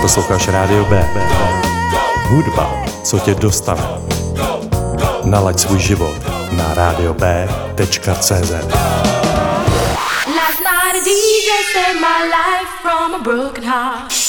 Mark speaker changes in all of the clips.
Speaker 1: Posloucháš Rádio B. Hudba, co tě dostane. Nalaď svůj život na radiob.cz
Speaker 2: Last night a DJ saved my life from a broken heart.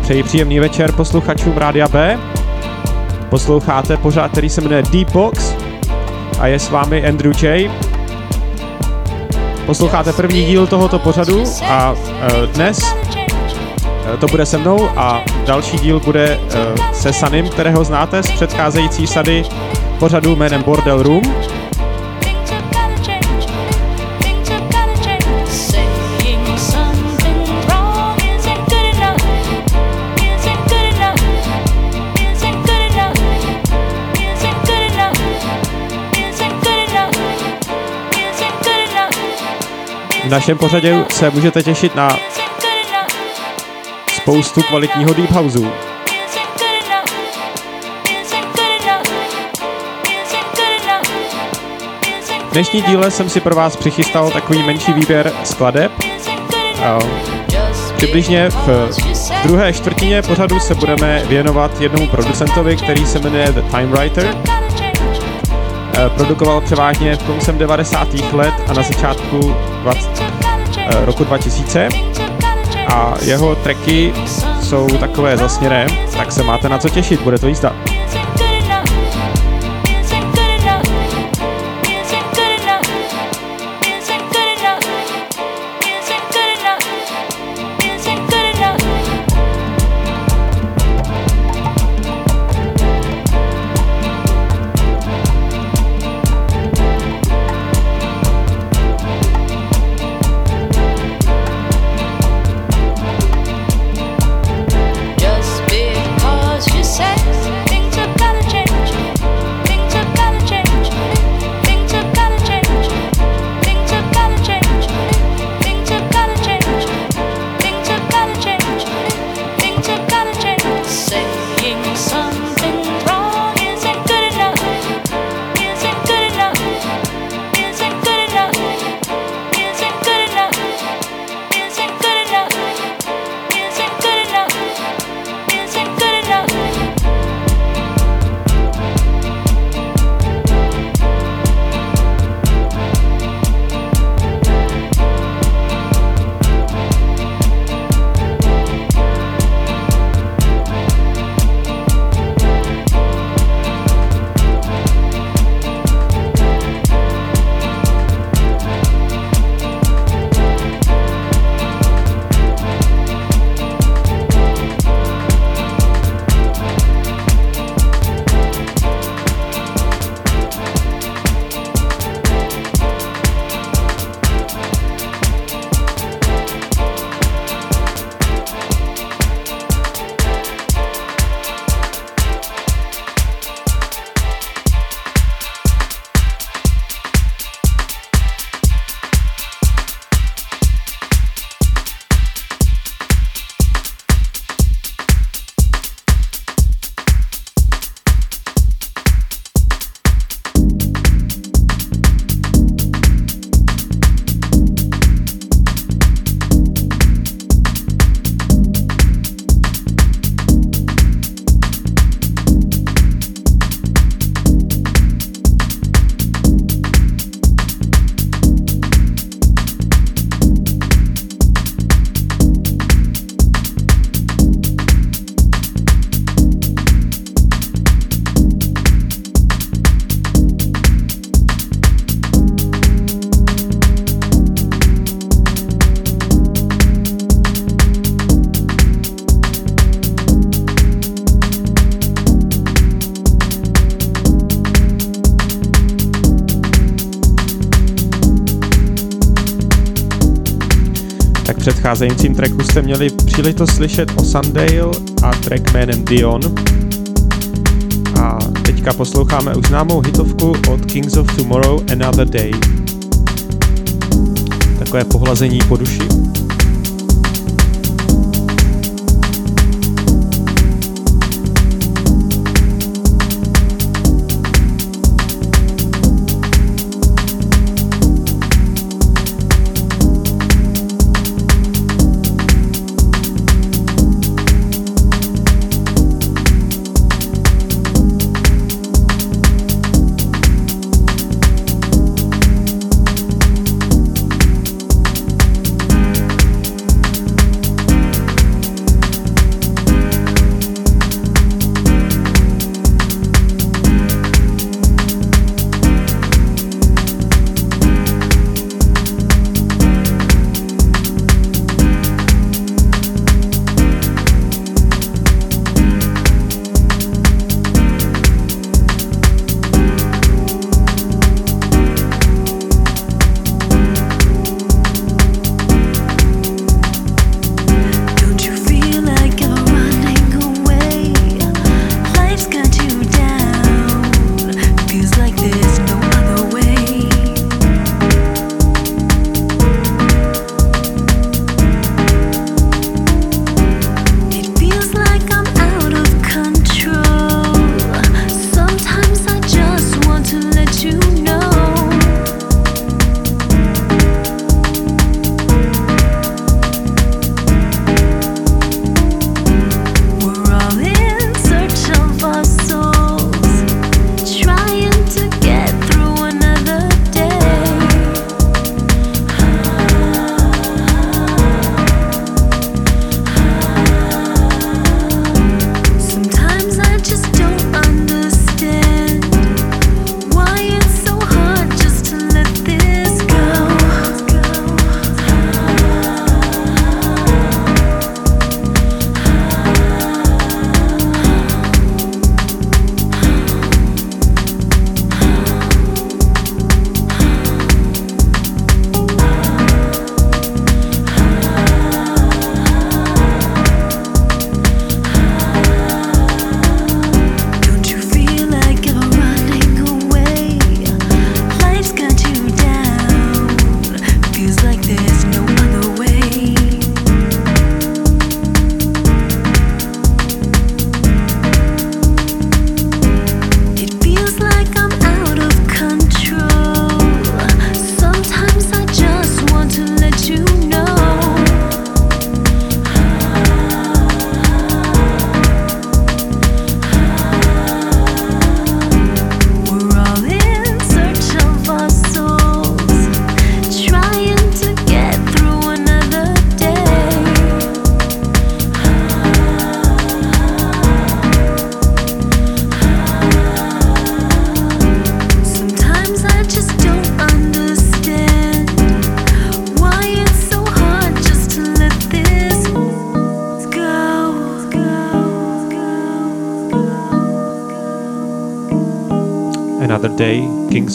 Speaker 3: Přeji příjemný večer posluchačům Rádia B. Posloucháte pořád, který se jmenuje Deep Box a je s vámi Andrew J. Posloucháte první díl tohoto pořadu a uh, dnes uh, to bude se mnou a další díl bude uh, se Sanim, kterého znáte z předcházející sady pořadu jménem Bordel Room. V našem pořadě se můžete těšit na spoustu kvalitního deep houseu. V dnešní díle jsem si pro vás přichystal takový menší výběr skladeb. A Přibližně v druhé čtvrtině pořadu se budeme věnovat jednomu producentovi, který se jmenuje The Time Writer. Eh, Produkoval převážně koncem 90. let a na začátku 20, eh, roku 2000 a jeho tracky jsou takové zasněné, tak se máte na co těšit, bude to jízda.
Speaker 4: Předcházejícím tracku jste měli příležitost slyšet o Sundale a track jménem Dion. A teďka posloucháme už známou hitovku od Kings of Tomorrow Another Day. Takové pohlazení po duši.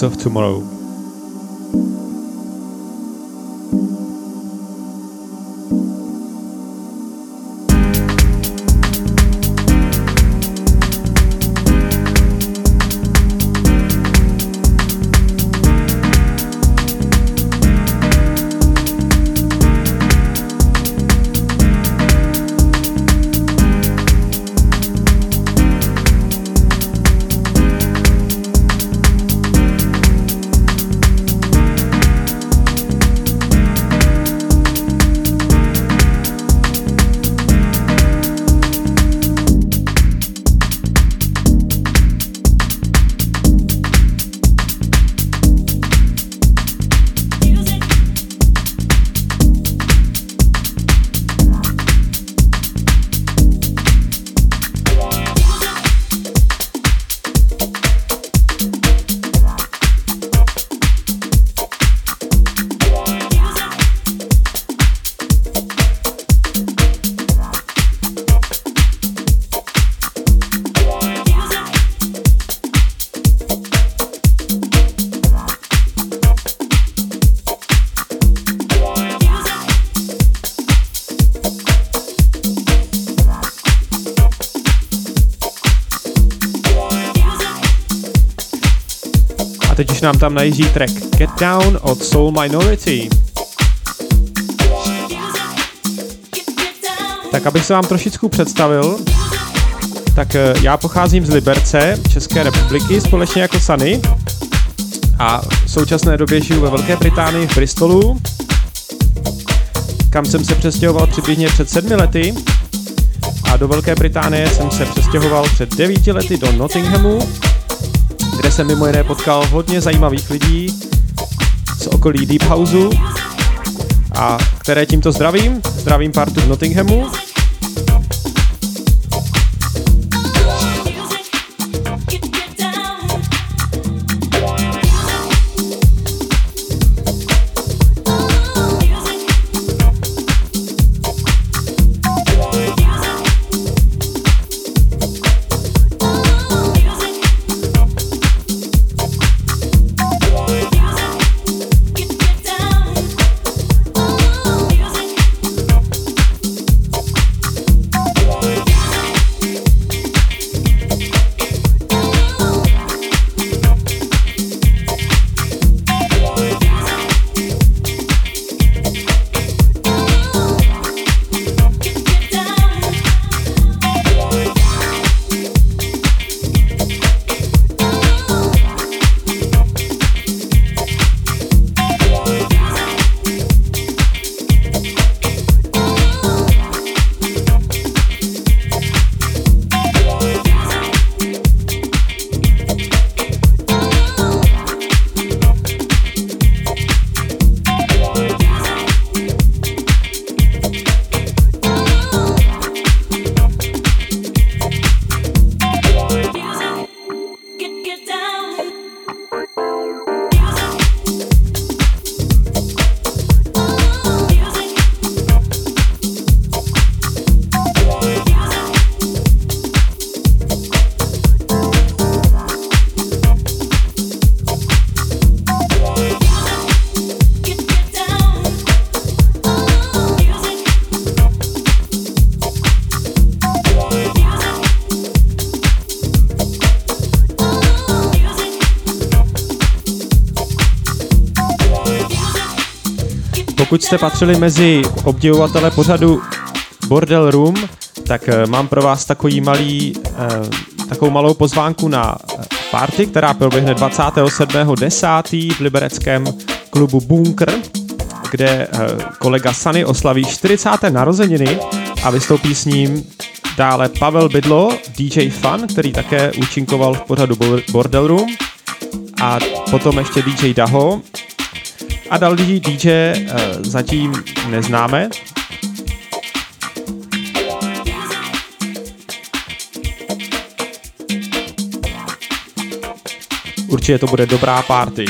Speaker 4: Of Tomorrow.
Speaker 3: Nám tam najíždí track Get Down od Soul Minority. Tak abych se vám trošičku představil, tak eh, já pocházím z Liberce, České republiky, společně jako Sunny. A v současné době žiju ve Velké Británii v Bristolu, kam jsem se přestěhoval přibližně před sedmi lety. A do Velké Británie jsem se přestěhoval před devíti lety do Nottinghamu, kde jsem mimo jiné potkal hodně zajímavých lidí z okolí Deep Houseu a které tímto zdravím. Zdravím partu v Nottinghamu jste patřili mezi obdivovatele pořadu Bordel Room, tak eh, mám pro vás takový malý, eh, takovou malou pozvánku na eh, party, která proběhne 27.10. v libereckém klubu Bunker, kde kolega Sany oslaví 40. narozeniny a vystoupí s ním dále Pavel Bydlo, DJ Fun, který také účinkoval v pořadu Bordel Room a potom ještě DJ Daho, a další DJ uh, zatím neznáme. Určitě to bude dobrá party.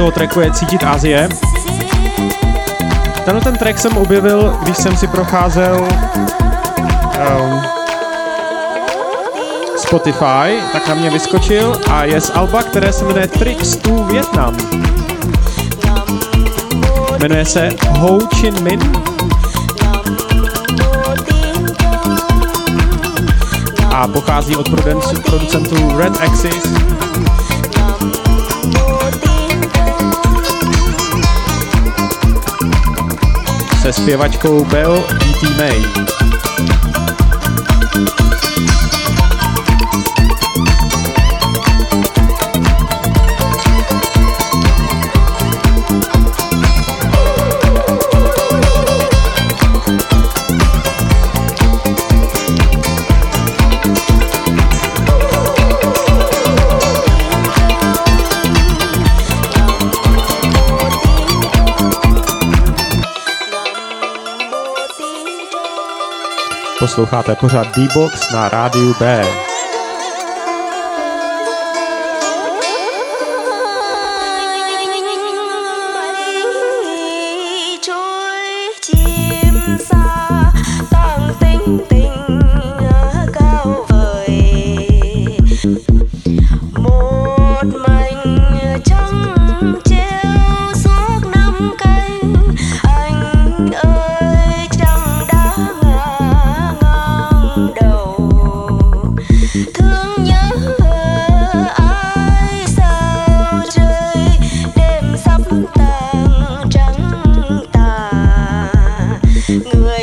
Speaker 5: Toho tracku je cítit Azie. Tenhle ten track jsem objevil, když jsem si procházel um, Spotify, tak na mě vyskočil a je z Alba, které se jmenuje Tricks to Vietnam. Jmenuje se Ho Chi Minh a pochází od producentů Red Axis se zpěvačkou Bell E.T. May. Posloucháte pořád D-Box na rádiu B.
Speaker 3: Good.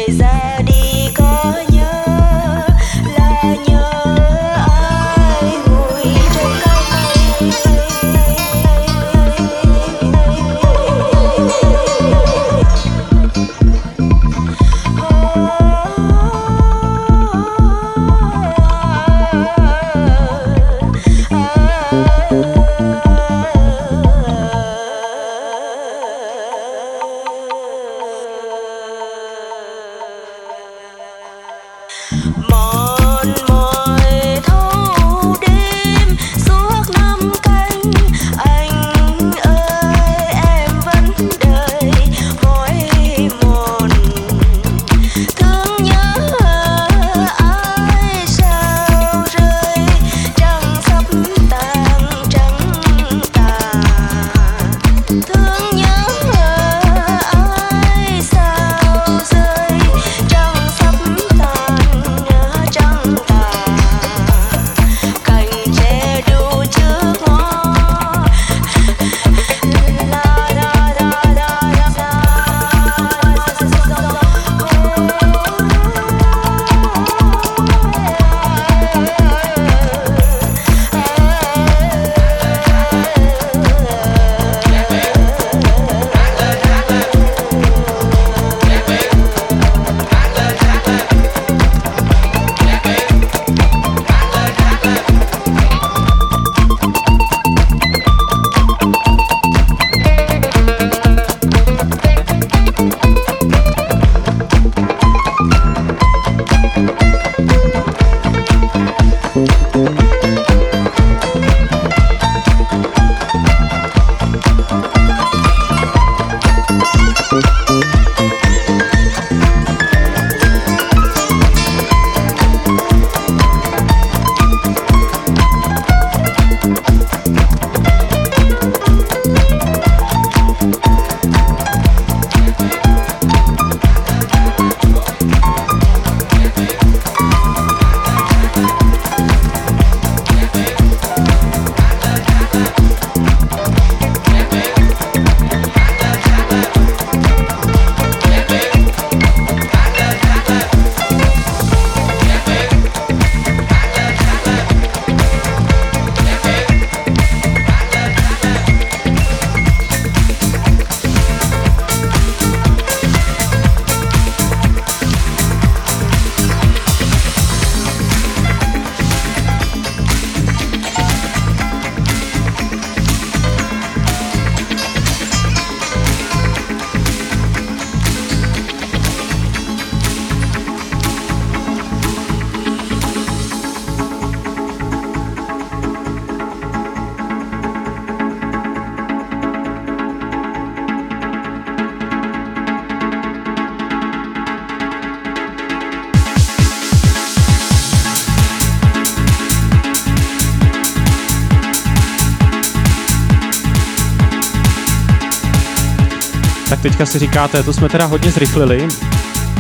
Speaker 3: Teďka si říkáte, to jsme teda hodně zrychlili.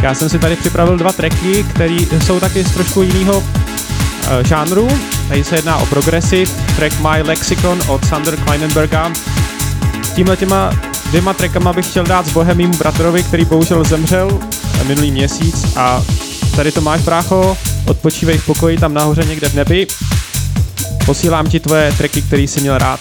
Speaker 3: Já jsem si tady připravil dva tracky, které jsou taky z trošku jiného uh, žánru. Tady se jedná o progressive, track My Lexicon od Sander Kleinenberga. Tímhle těma dvěma trackama bych chtěl dát s bohem mýmu bratrovi, který bohužel zemřel minulý měsíc a tady to máš, brácho, odpočívej v pokoji tam nahoře někde v nebi. Posílám ti tvoje tracky, který jsi měl rád.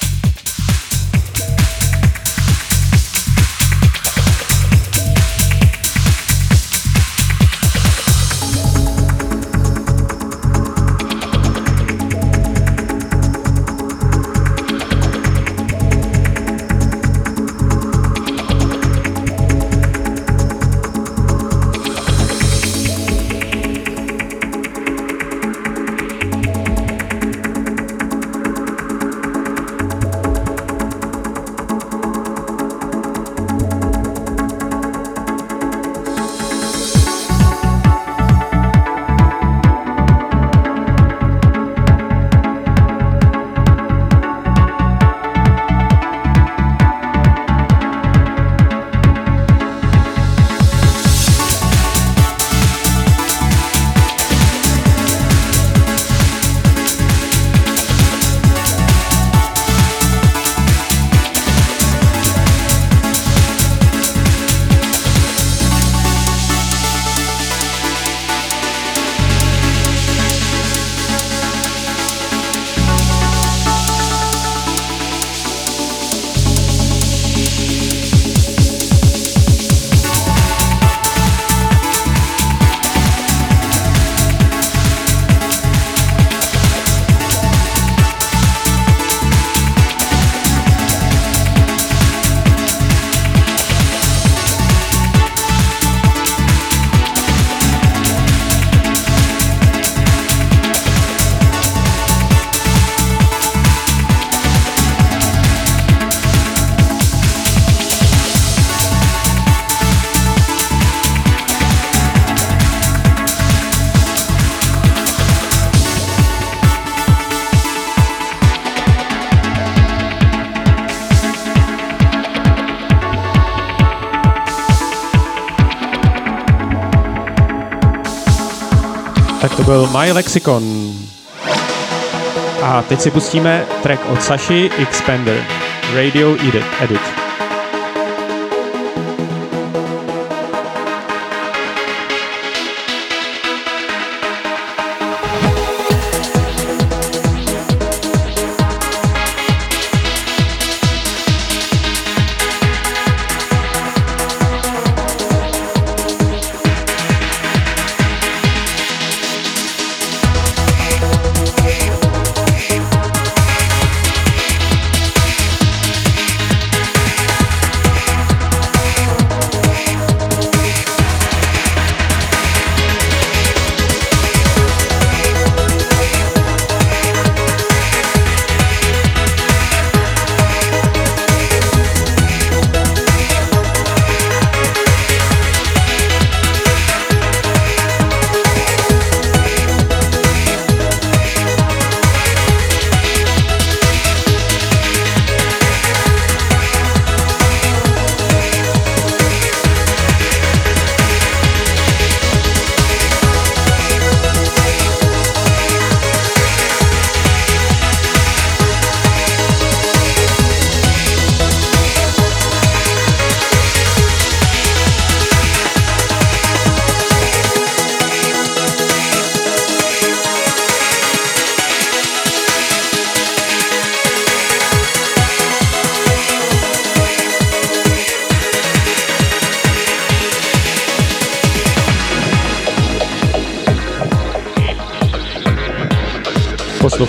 Speaker 3: My Lexicon. A teď si pustíme track od Sashi Expander, Radio Edit. Edit.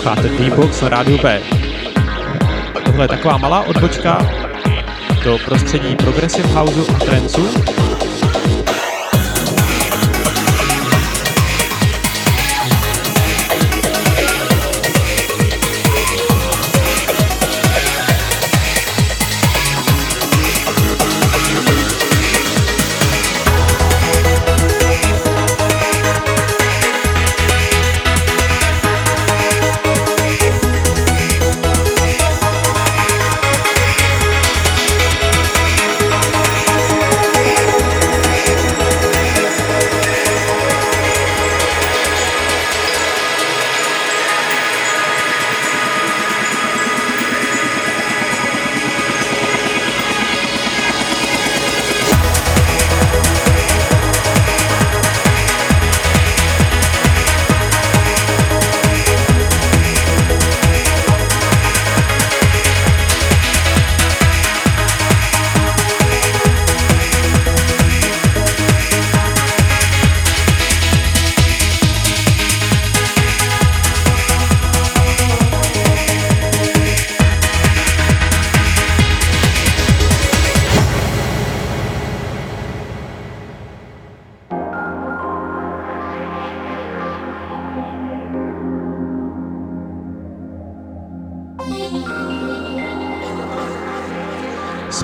Speaker 3: Posloucháte Beatbox na rádiu B. Tohle je taková malá odbočka do prostředí Progressive Houseu a Trancu.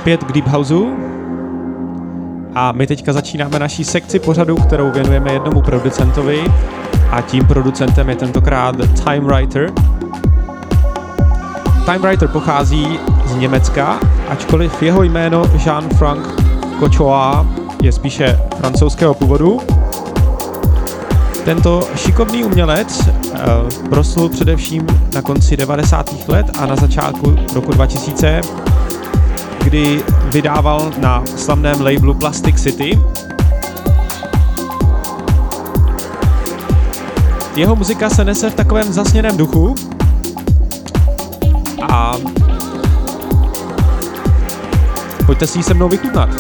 Speaker 3: Zpět k Deep Houseu. A my teďka začínáme naší sekci pořadu, kterou věnujeme jednomu producentovi. A tím producentem je tentokrát Time Writer. Time Writer pochází z Německa, ačkoliv jeho jméno Jean-Franc Cochoa je spíše francouzského původu. Tento šikovný umělec uh, proslul především na konci 90. let a na začátku roku 2000, kdy vydával na slavném labelu Plastic City. Jeho muzika se nese v takovém zasněném duchu a pojďte si ji se mnou vychutnat.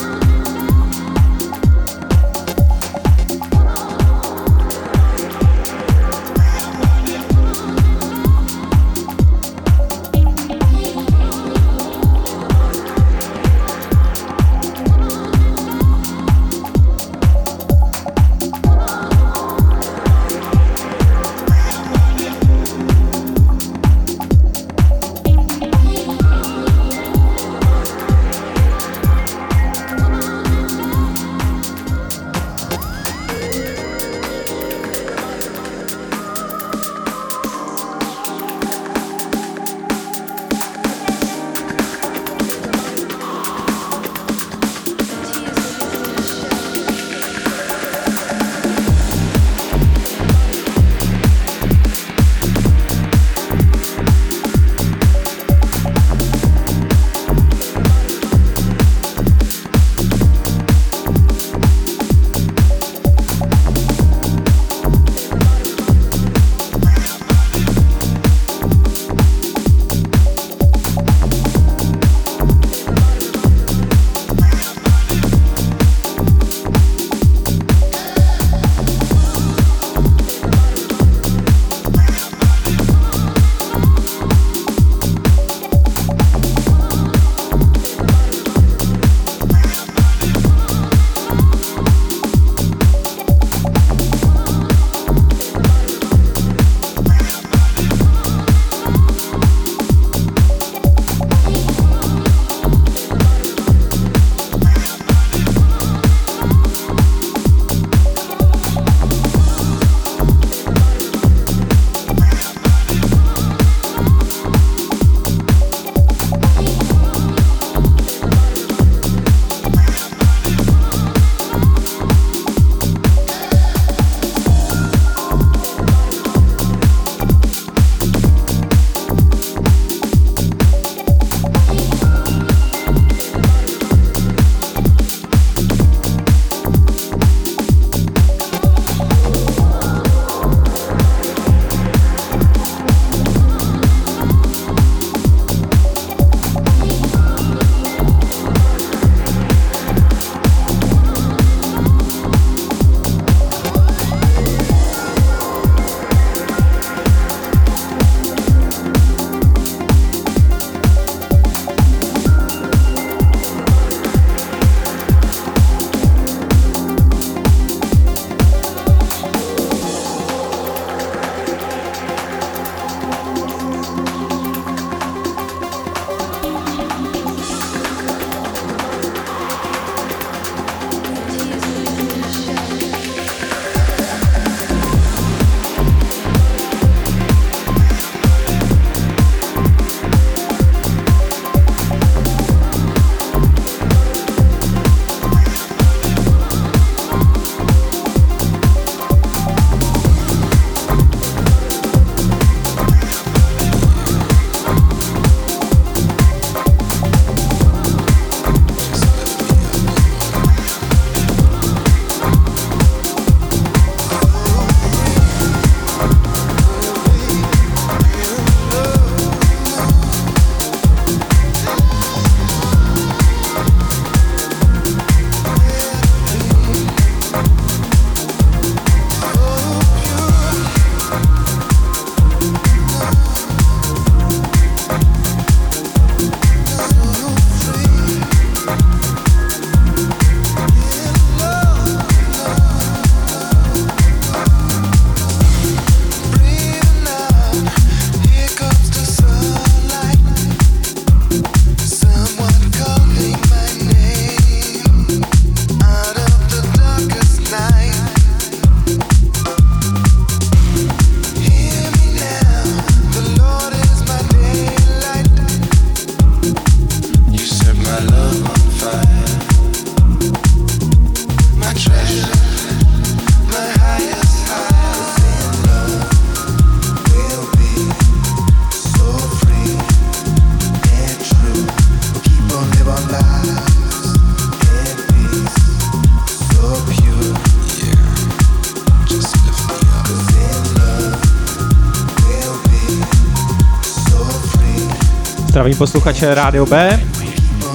Speaker 3: Zdravím posluchače Rádio B.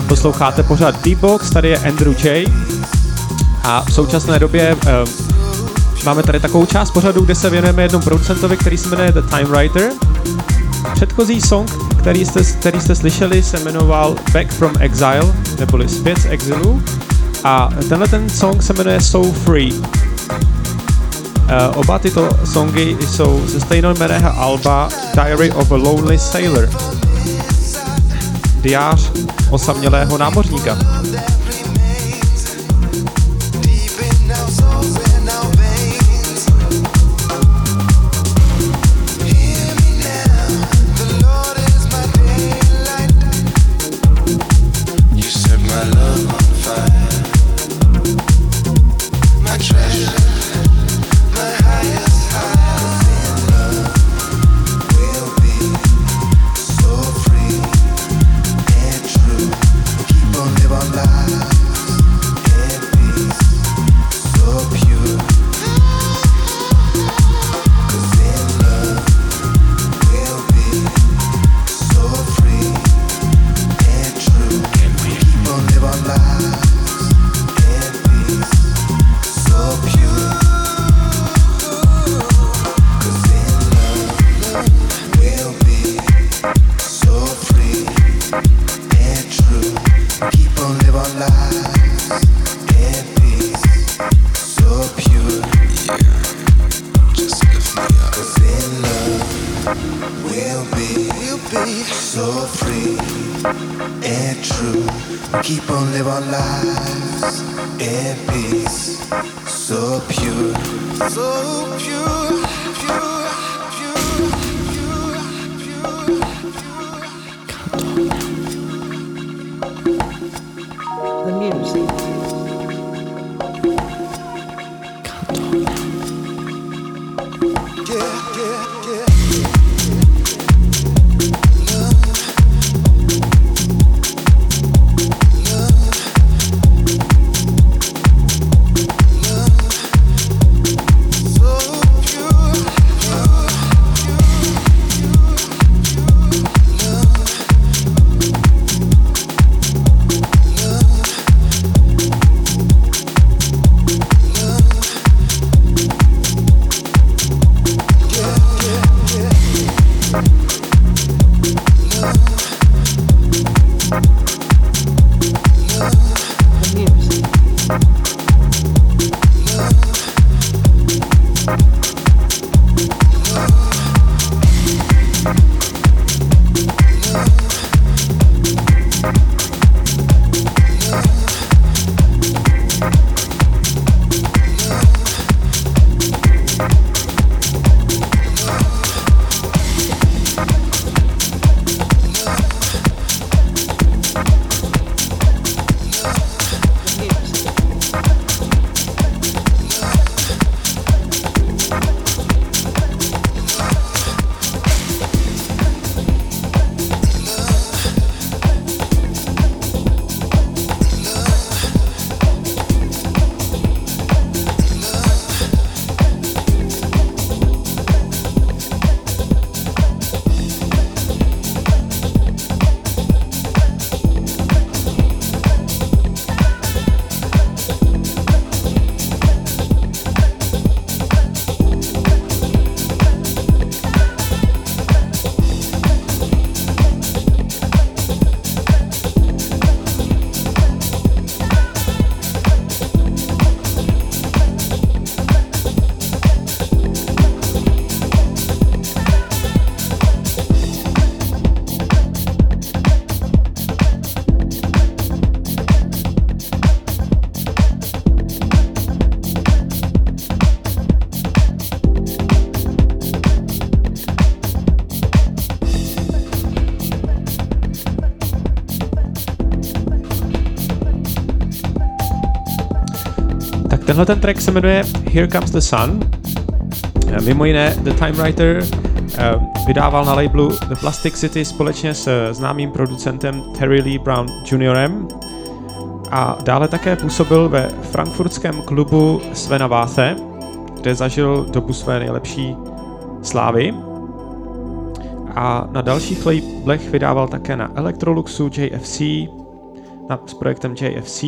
Speaker 3: Posloucháte pořád Beatbox, tady je Andrew J. A v současné době uh, máme tady takovou část pořadu, kde se věnujeme jednomu producentovi, který se jmenuje The Time Writer. Předchozí song, který jste, který jste slyšeli, se jmenoval Back from Exile, neboli Zpět z exilu. A tenhle ten song se jmenuje So Free. Uh, oba tyto songy jsou ze stejnojmenného alba Diary of a Lonely Sailor. Diář osamělého námořníka. Tenhle ten track se jmenuje Here Comes the Sun. Eh, Mimo jiné The Time Writer eh, vydával na labelu The Plastic City společně s známým producentem Terry Lee Brown Jr. A dále také působil ve frankfurtském klubu Svena Váse, kde zažil dobu své nejlepší slávy. a na dalších labelech vydával také na Electroluxu, JFC, na, s projektem JFC.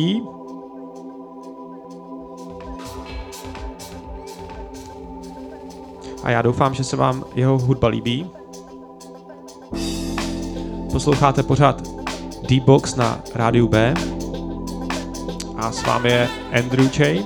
Speaker 3: A já doufám, že se vám jeho hudba líbí. Posloucháte pořád D-Box na rádiu B. A s vámi je Andrew J.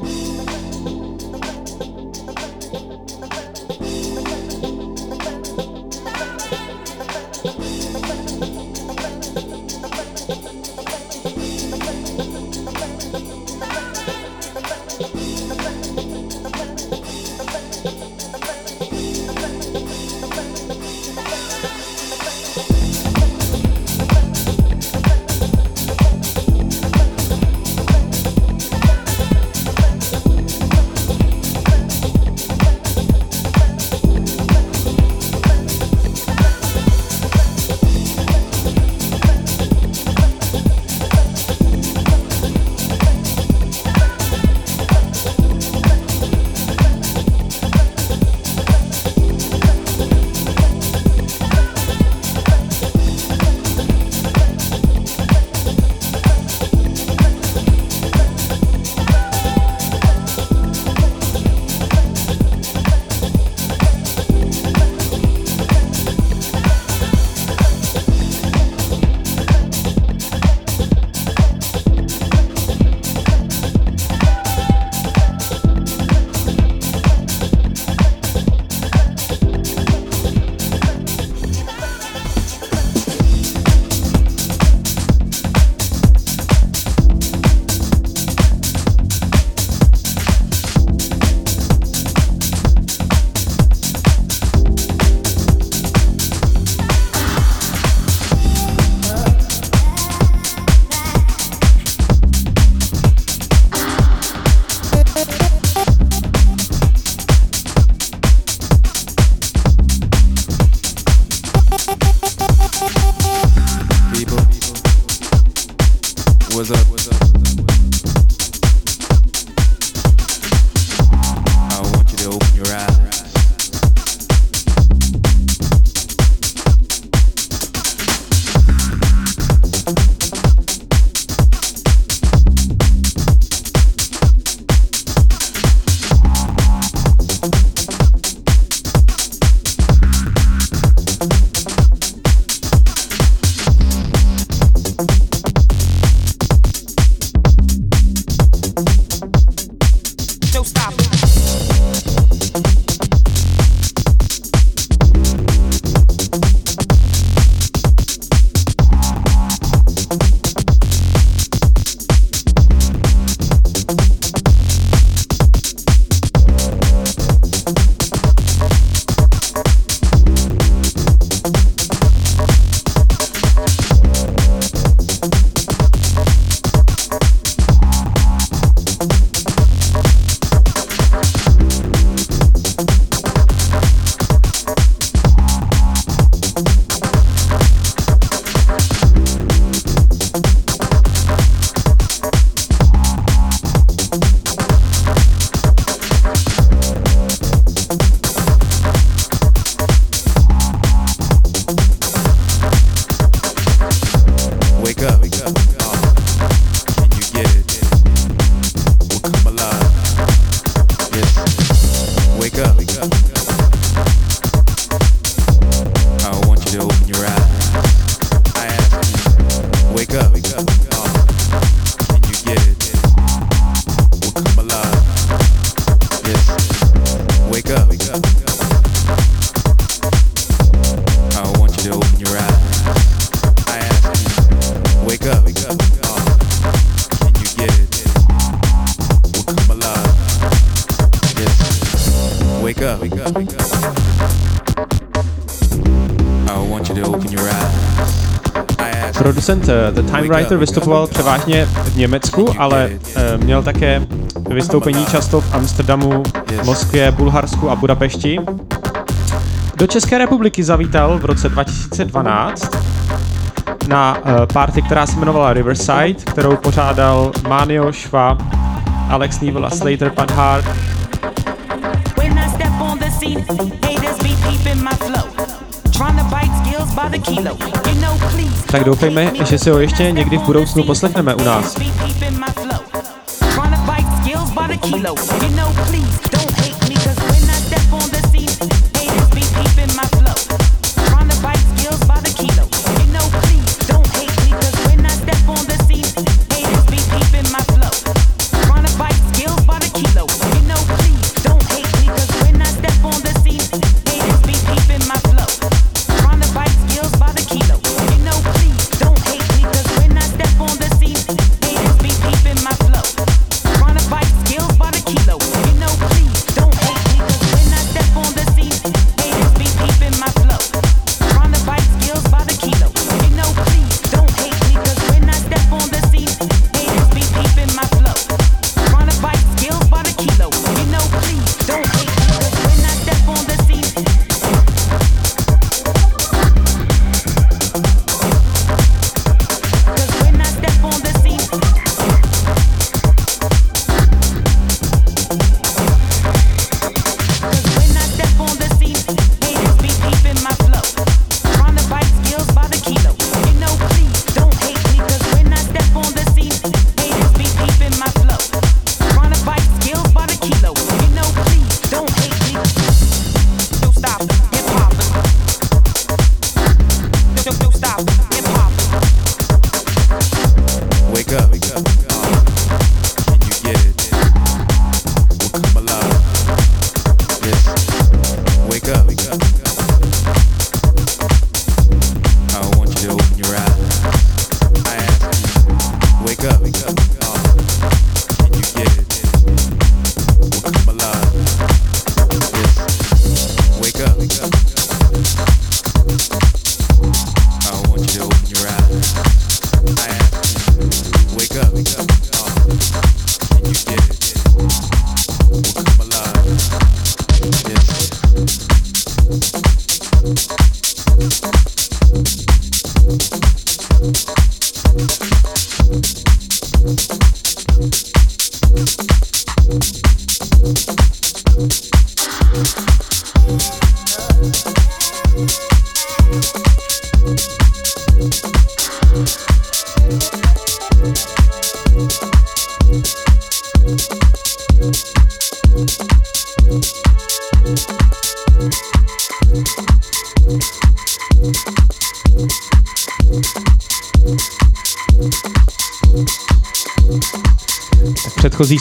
Speaker 3: The Time Writer vystupoval převážně v Německu, ale eh, měl také vystoupení často v Amsterdamu, Moskvě, Bulharsku a Budapešti. Do České republiky zavítal v roce 2012 na eh, party, která se jmenovala Riverside, kterou pořádal Manio Šva, Alex Neville a Slater Panhard.
Speaker 6: tak doufejme, že se ho ještě někdy v budoucnu poslechneme u nás.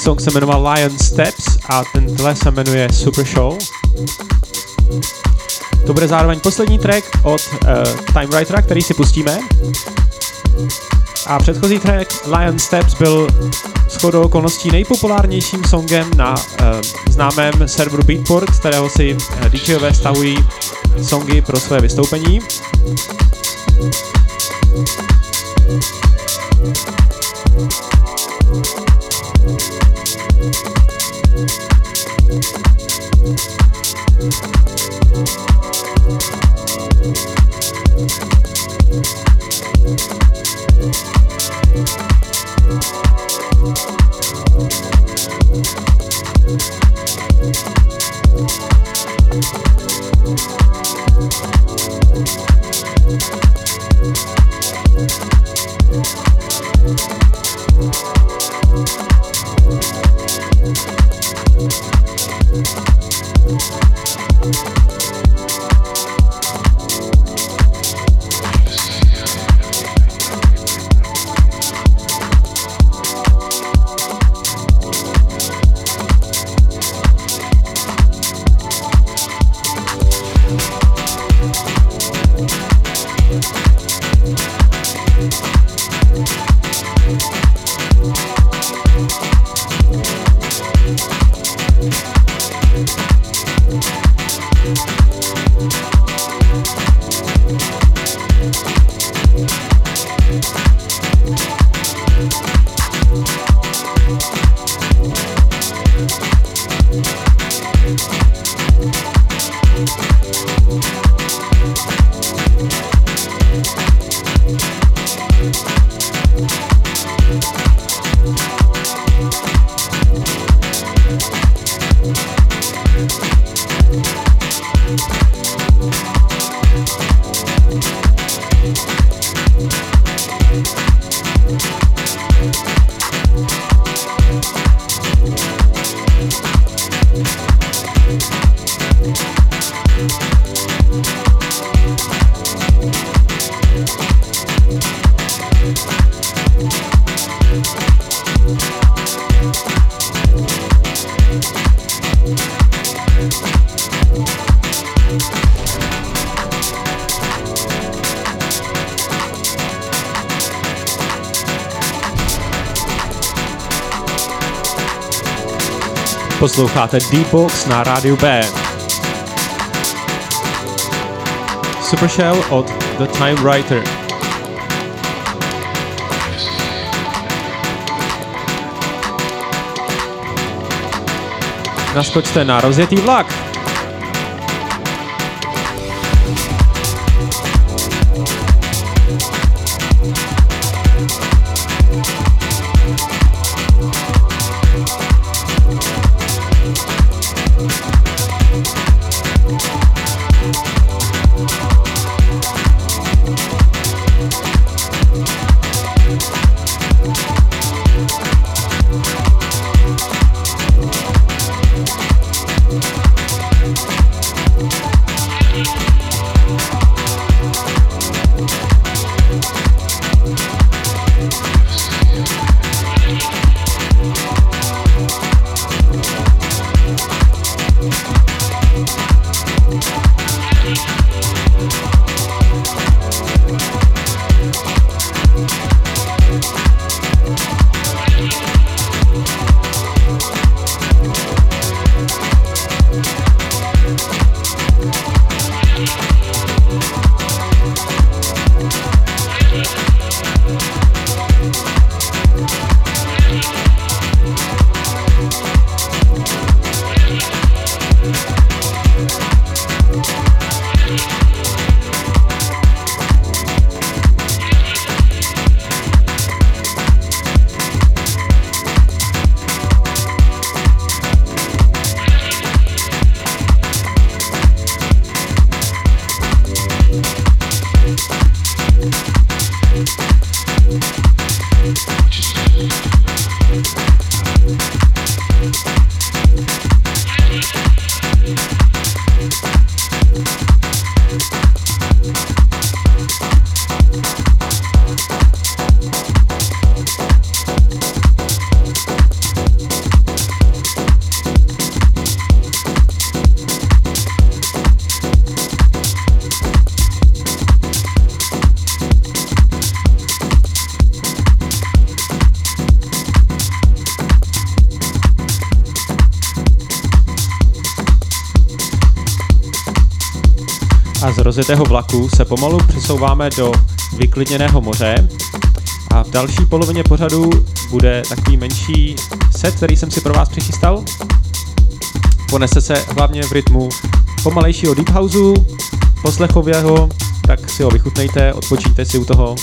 Speaker 6: Song se jmenoval Lion Steps a tenhle se jmenuje Super Show. To bude zároveň poslední track od uh, Time Writera, který si pustíme. A předchozí track Lion Steps byl shodou okolností nejpopulárnějším songem na uh, známém serveru Beatport, z kterého si eh, DJové stahují songy pro své vystoupení.
Speaker 3: Posloucháte D-Box na rádiu B. Supershell od The Time Writer. Naskočte na rozjetý vlak. Rozjetého vlaku se pomalu přesouváme do vyklidněného moře a v další polovině pořadu bude takový menší set, který jsem si pro vás přichystal. Ponese se hlavně v rytmu pomalejšího deep houseu, poslechového, tak si ho vychutnejte, odpočíňte si u toho.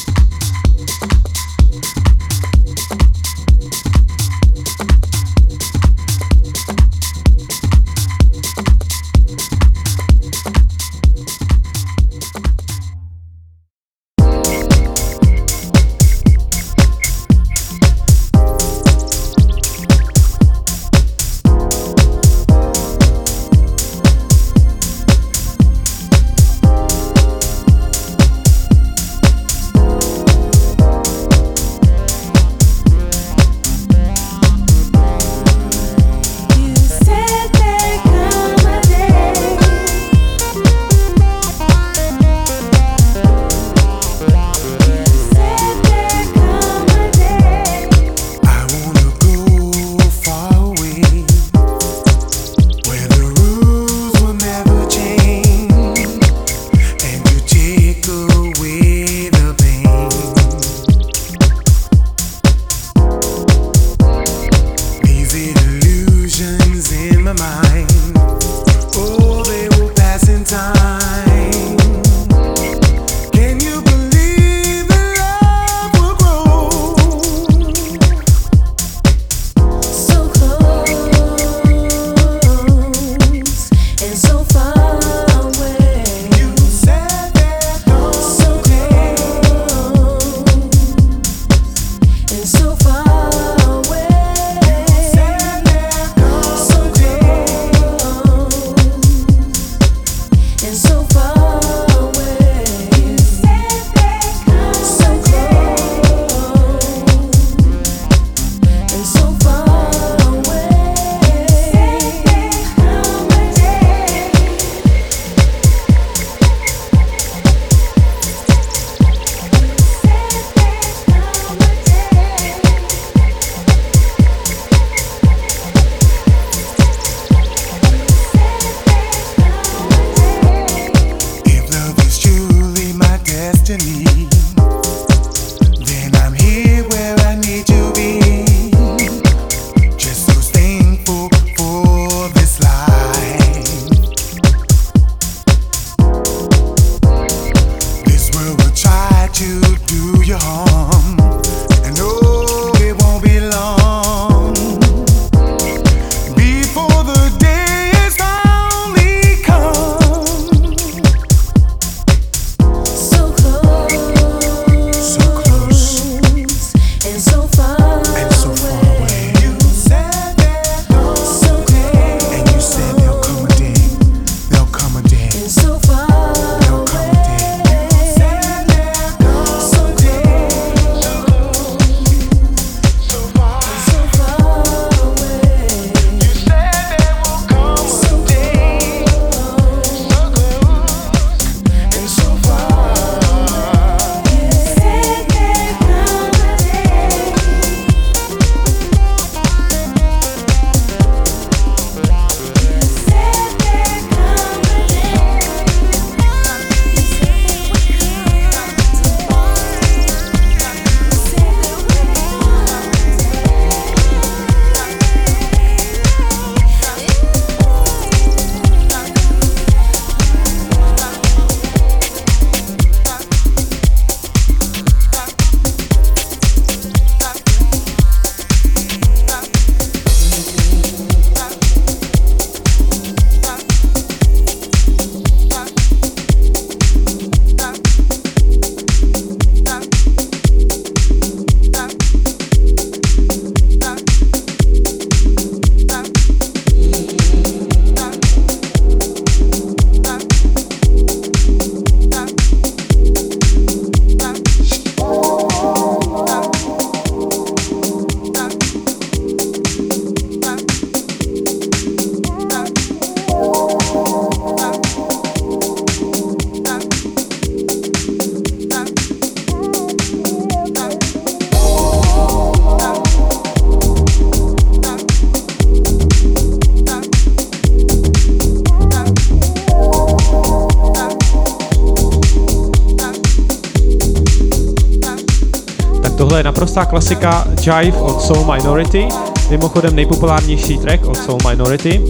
Speaker 3: Naprostá klasika Jive od Soul Minority, mimochodem nejpopulárnější track od Soul Minority.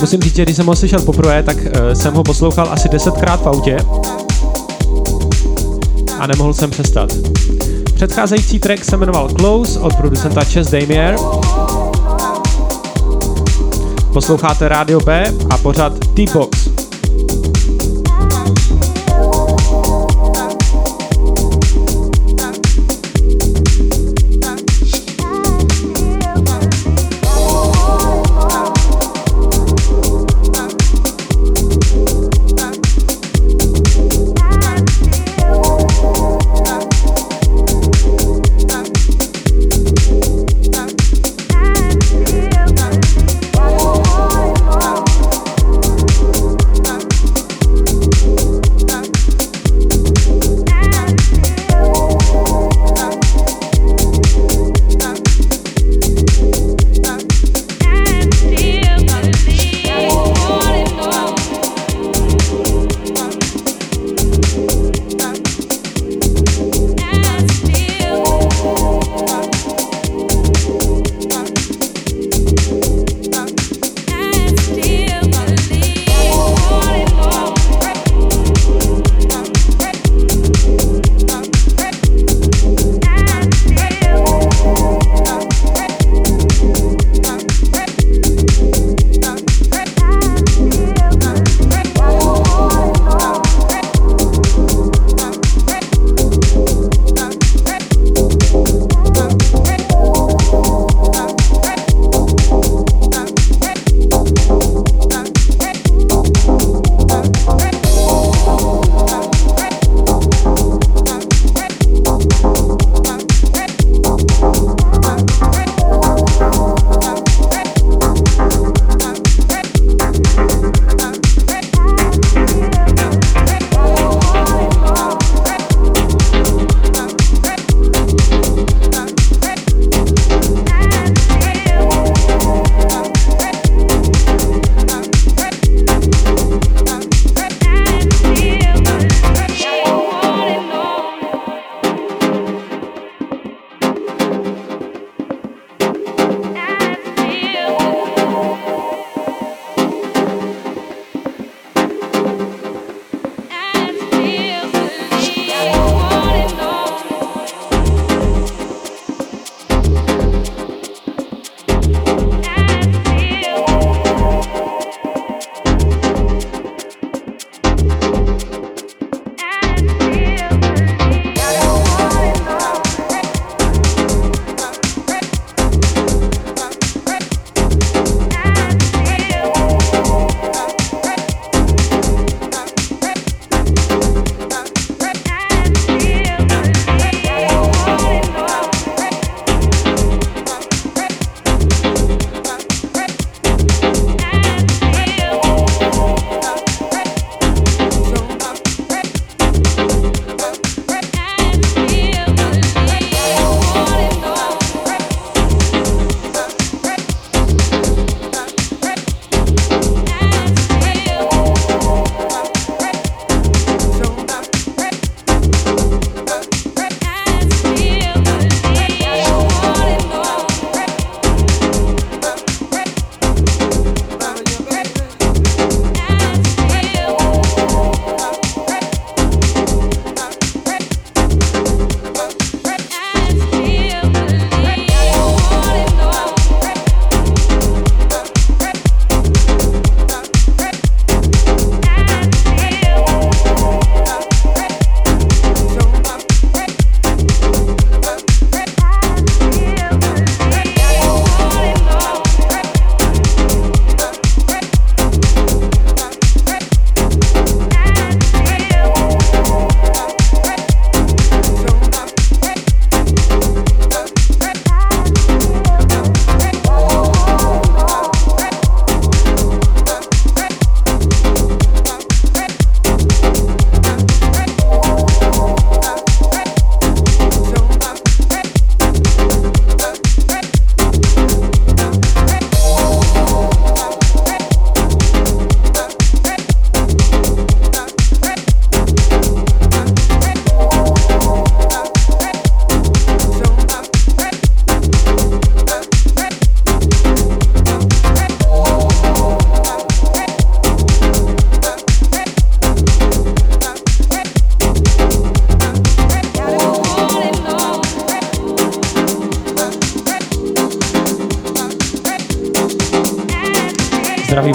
Speaker 3: Musím říct, že když jsem ho slyšel poprvé, tak uh, jsem ho poslouchal asi desetkrát v autě a nemohl jsem přestat. Předcházející track se jmenoval Close od producenta Chess Damier. Posloucháte Radio B a pořad T-Box.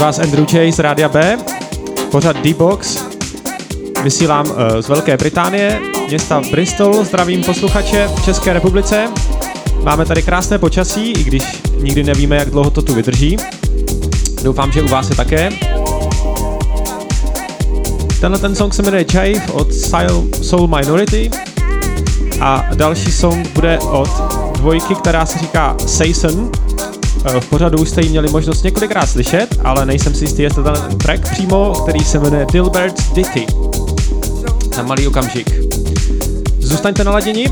Speaker 3: Vás Andrew Chase z Rádia B. Pořad D-Box. Vysílám uh, z Velké Británie, města Bristol. Zdravím posluchače v České republice. Máme tady krásné počasí, i když nikdy nevíme, jak dlouho to tu vydrží. Doufám, že u vás je také. Tenhle ten song se jmenuje Chive od Soul Minority a další song bude od dvojky, která se říká Saison. Eh, V pořadu už jste ji měli možnost několikrát slyšet, ale nejsem si jistý, jestli ten track přímo, který se jmenuje Dilbert's Ditty. Na malý okamžik. Zůstaňte naladěni,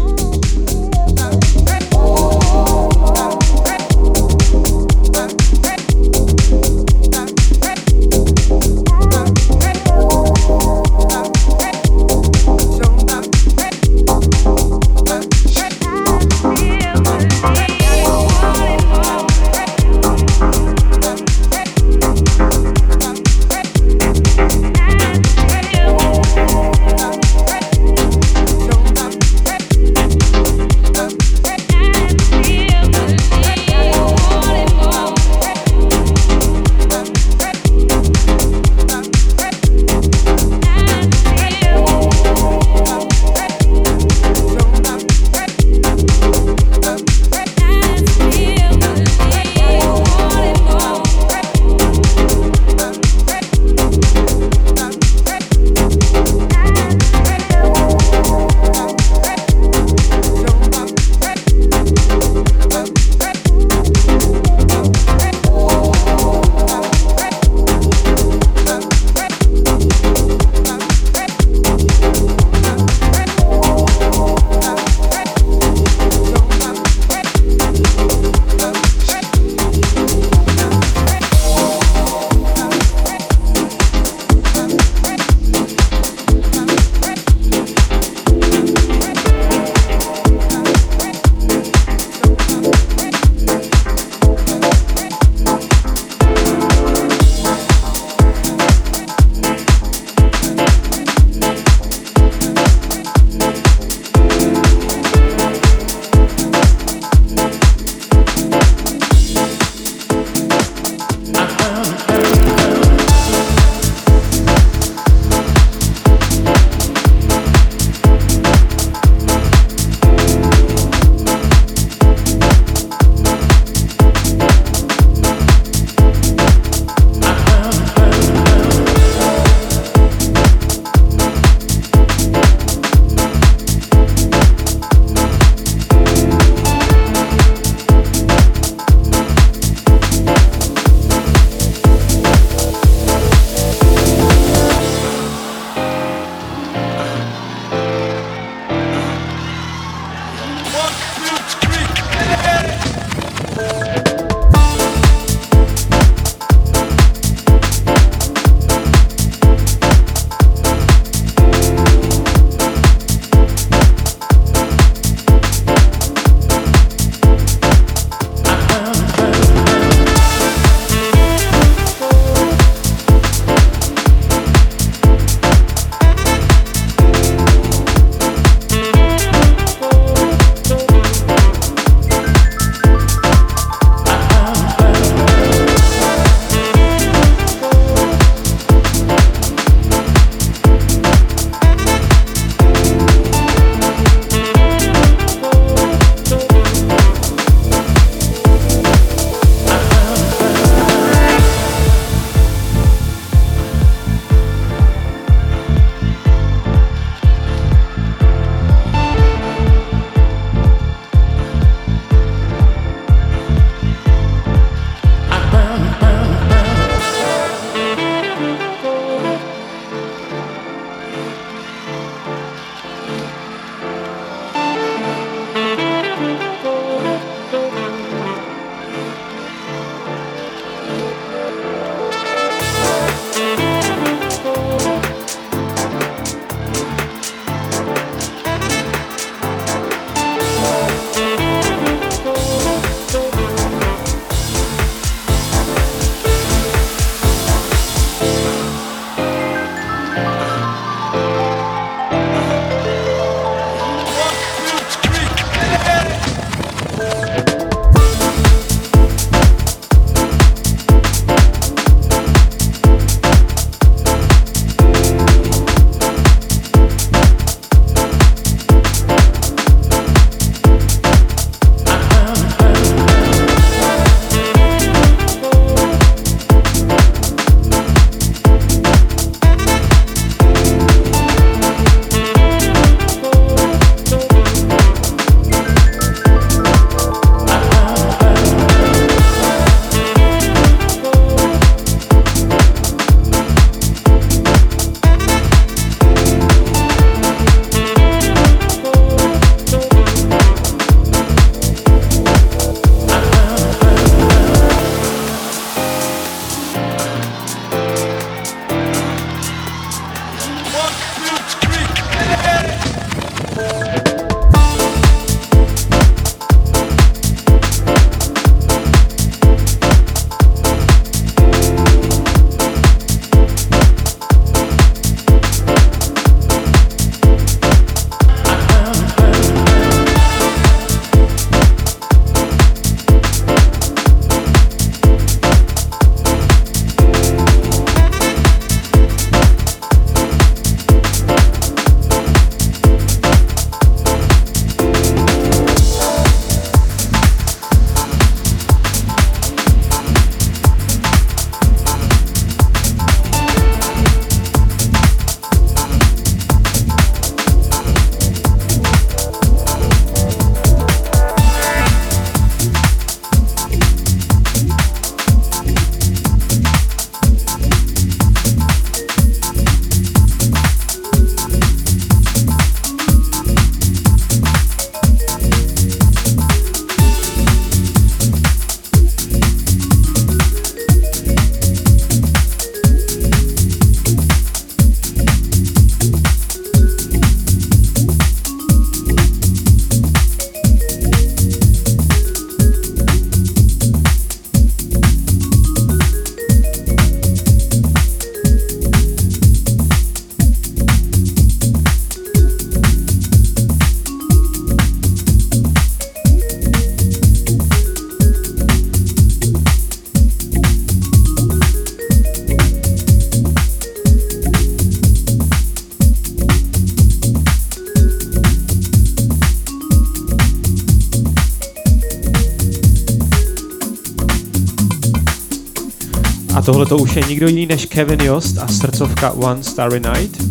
Speaker 3: tohle to už je nikdo jiný než Kevin Jost a srdcovka One Starry Night,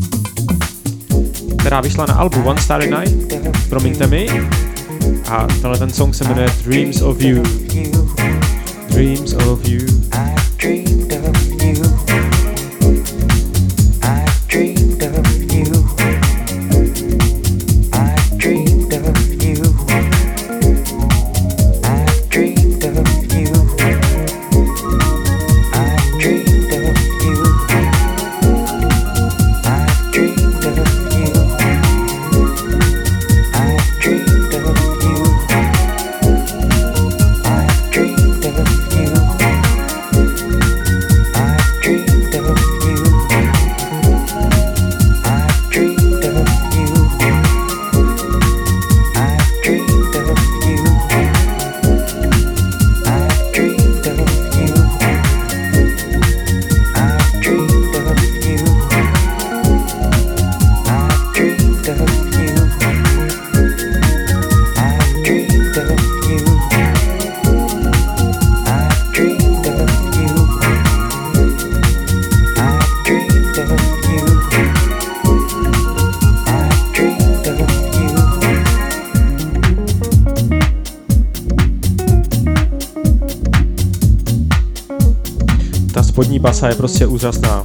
Speaker 3: která vyšla na albu One Starry Night, promiňte mi. A tenhle ten song se jmenuje Dreams of You. Dreams of You. Basa je prostě úžasná.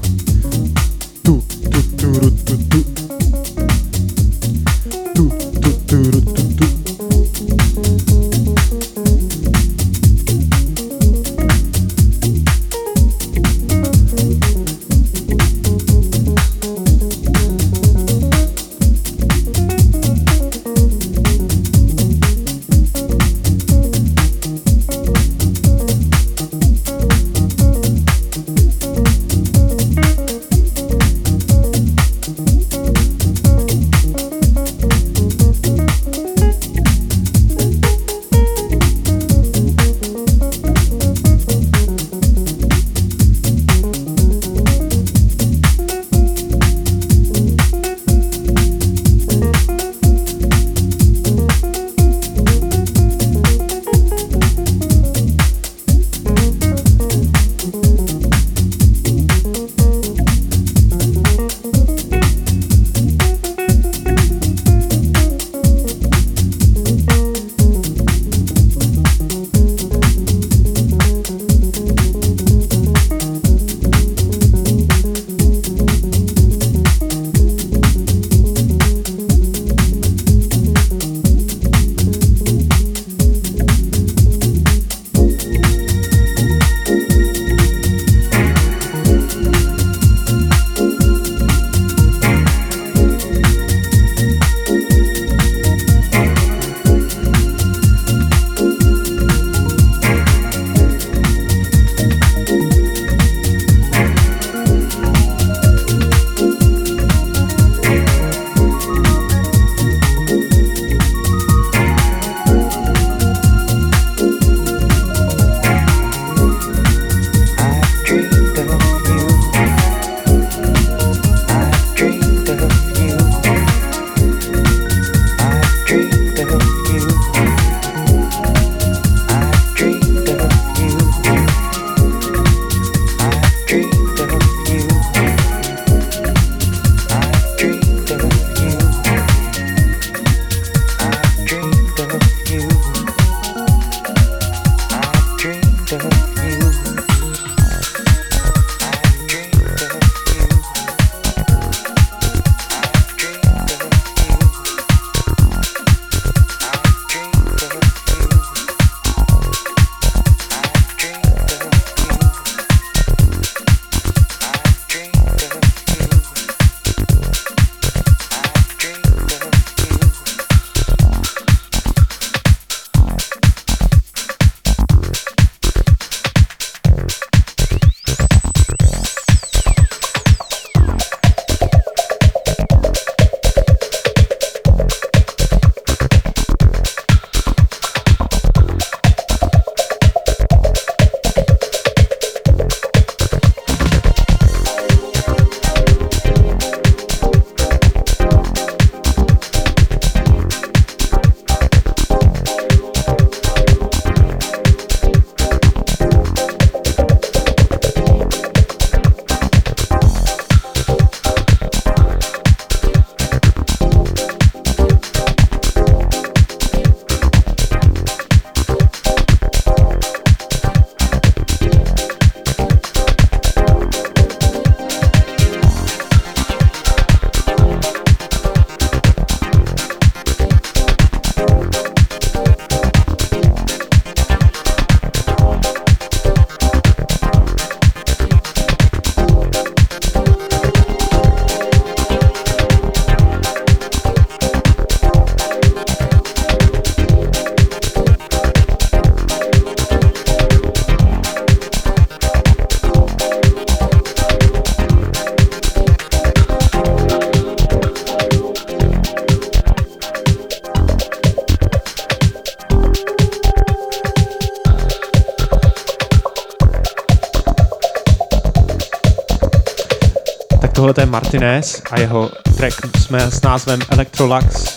Speaker 3: Martinez a jeho track jsme s názvem Electrolux,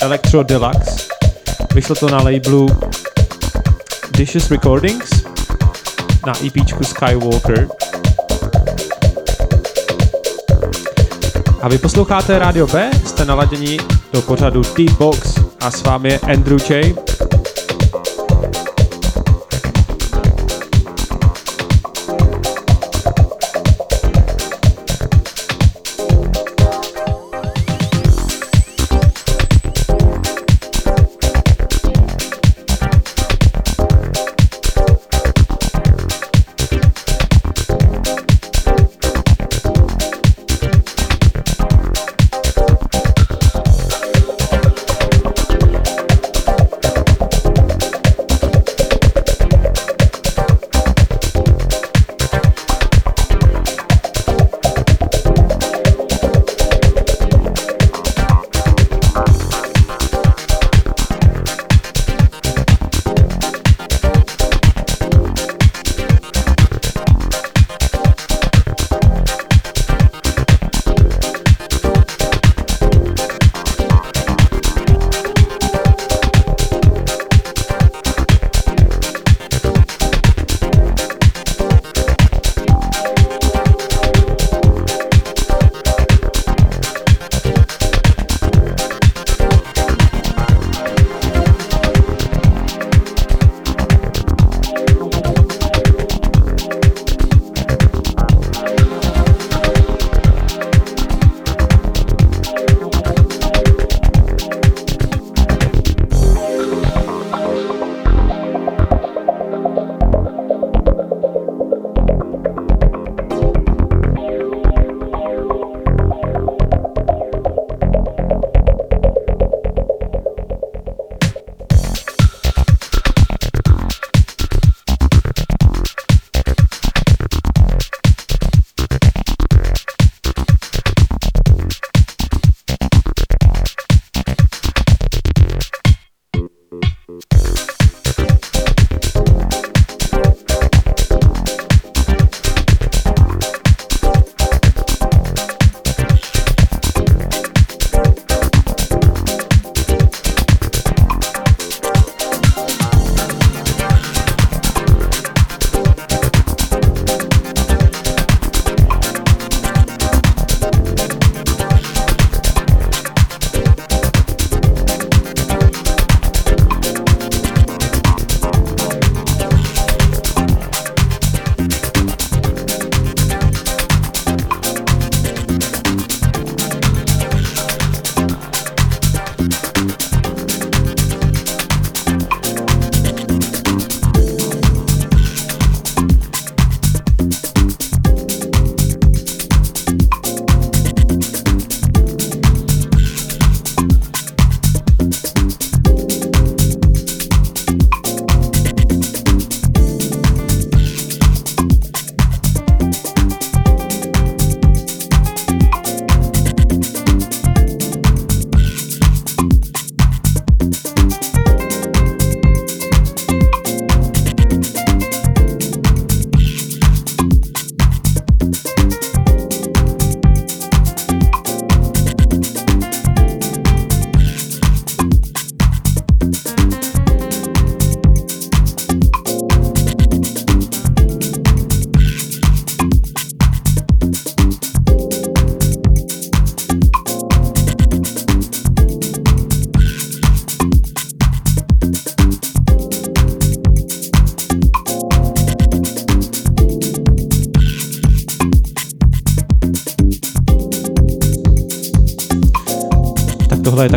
Speaker 3: Electro Deluxe. Vyšlo to na labelu Dishes Recordings na EPčku Skywalker. A vy posloucháte Radio B, jste naladěni do pořadu Deep Box a s vámi je Andrew J.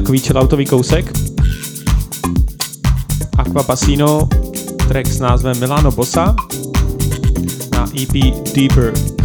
Speaker 3: takový chilloutový kousek. Aqua Bassino, track s názvem Milano Bossa na EP Deeper.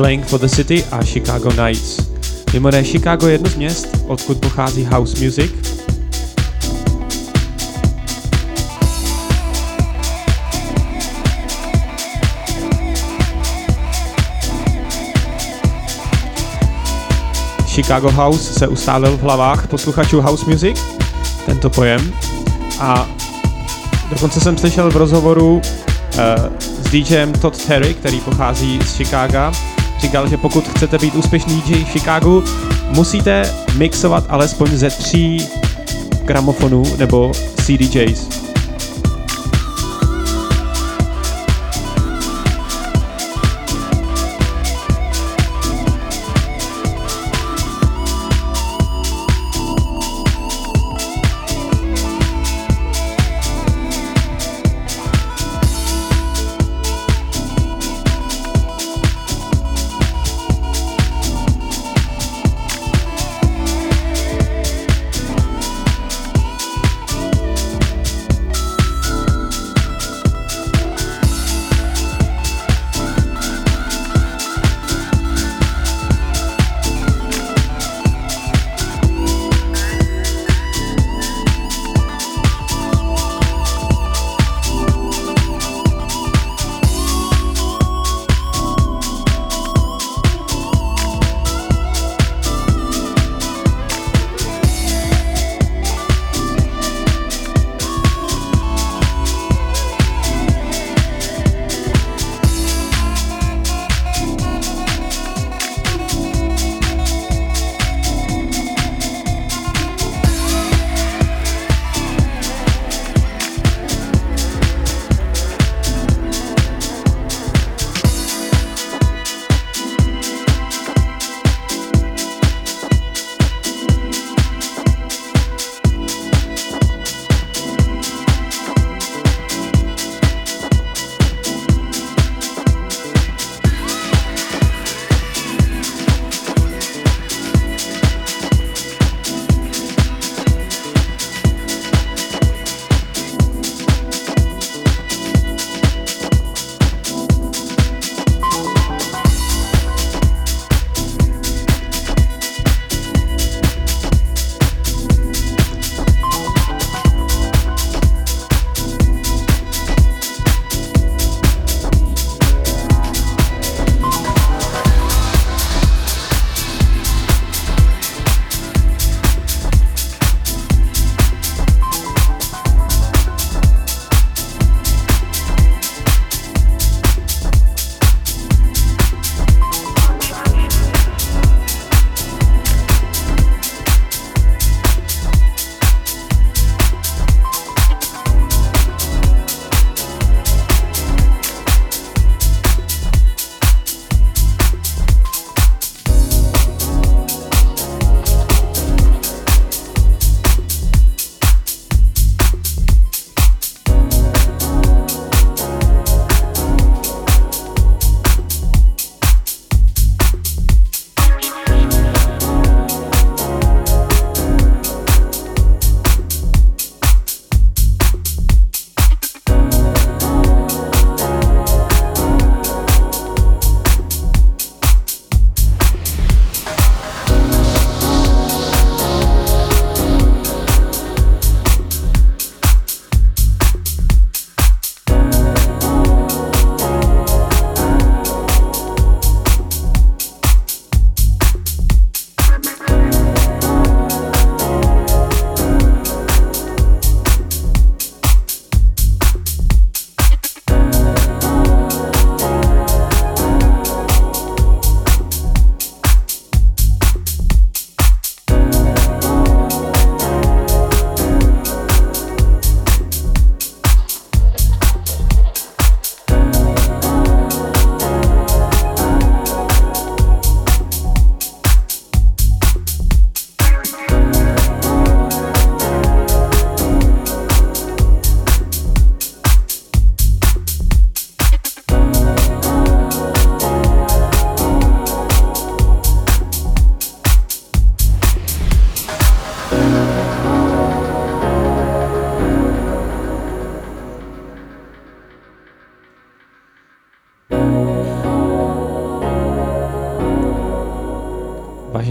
Speaker 3: Playing for the City a Chicago Nights. Mimo jiné, Chicago je jedno z měst, odkud pochází house music. Chicago House se ustálil v hlavách posluchačů house music, tento pojem. A dokonce jsem slyšel v rozhovoru uh, s DJem Todd Terry, který pochází z Chicaga, říkal, že pokud chcete být úspěšný DJ v Chicagu, musíte mixovat alespoň ze tří gramofonů nebo CDJs.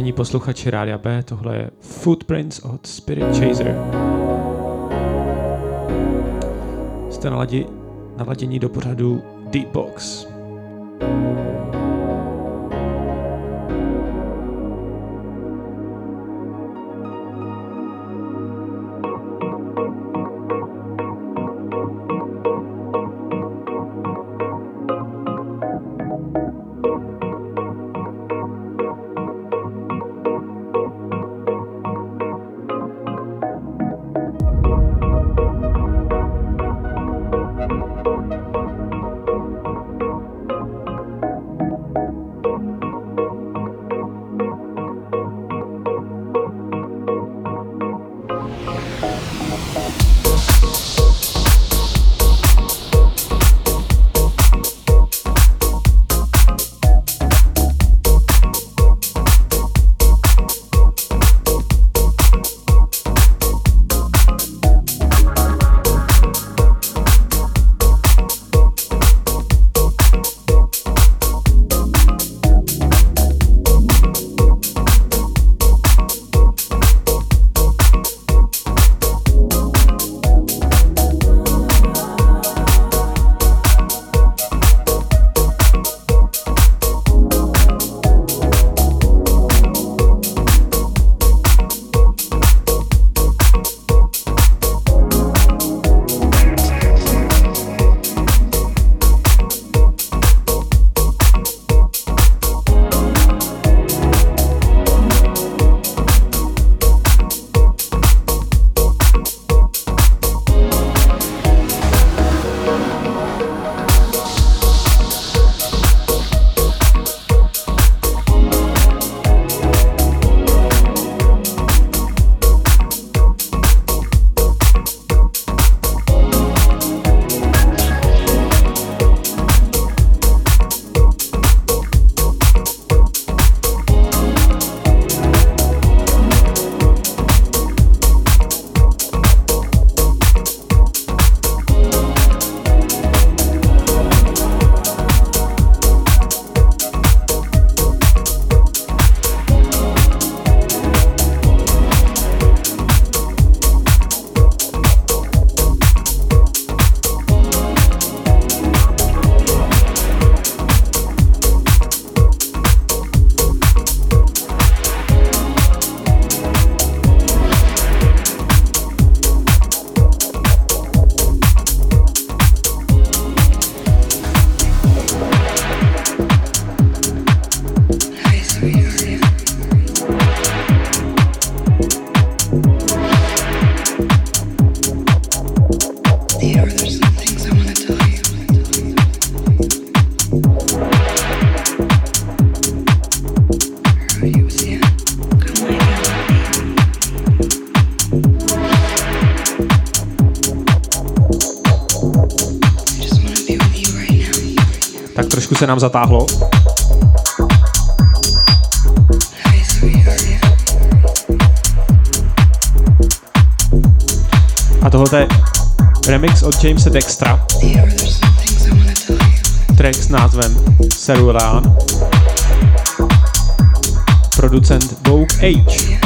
Speaker 3: Vážení posluchači Rádia B, tohle je Footprints od Spirit Chaser. Jste naladění do pořadu Deep Box. Se nám zatáhlo. A tohle je remix od Jamesa Dextra. Track s názvem Cerulean. Producent Vogue H.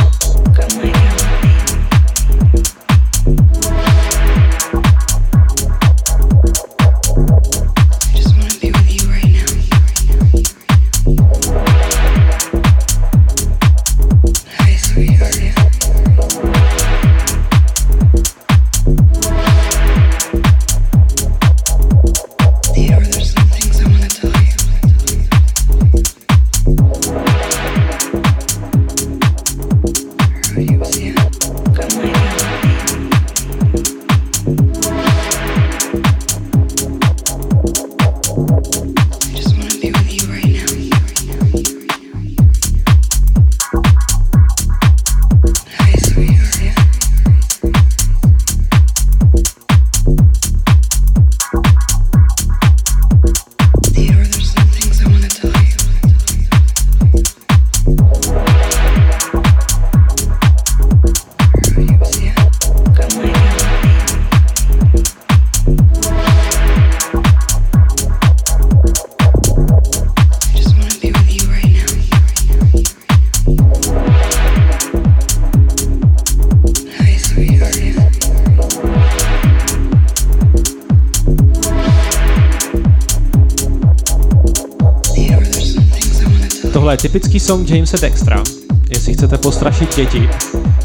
Speaker 3: tohle je typický song Jamesa Dextra. Jestli chcete postrašit děti,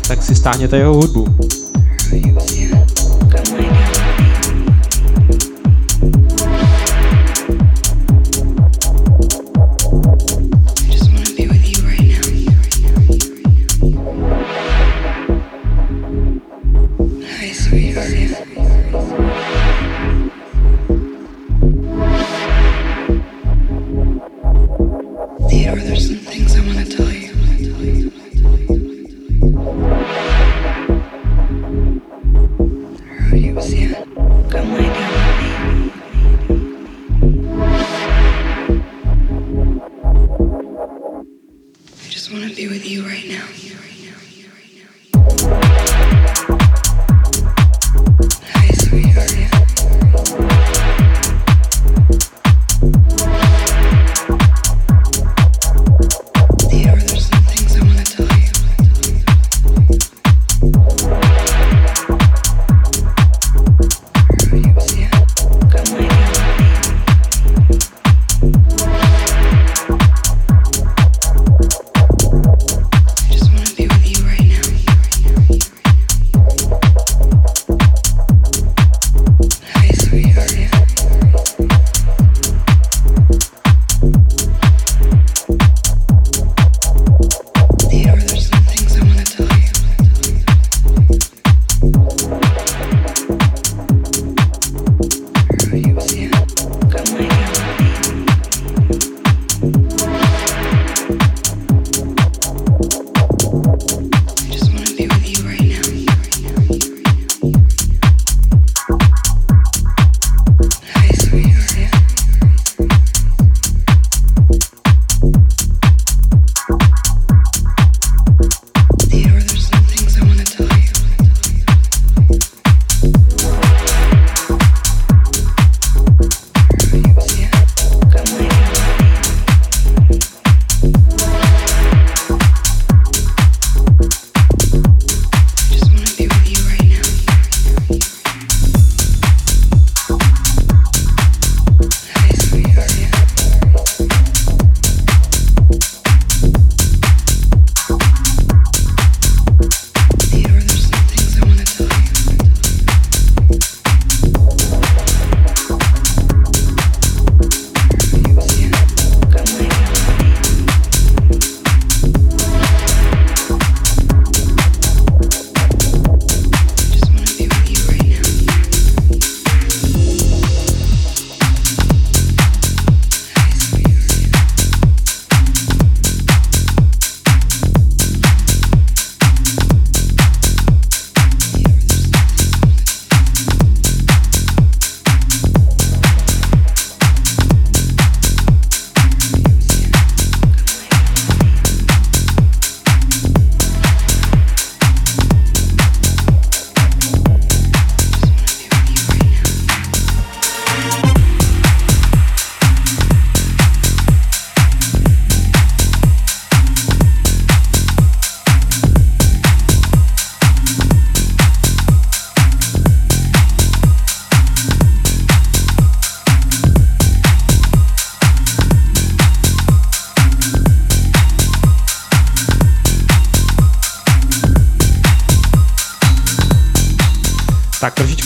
Speaker 3: tak si stáhněte jeho hudbu.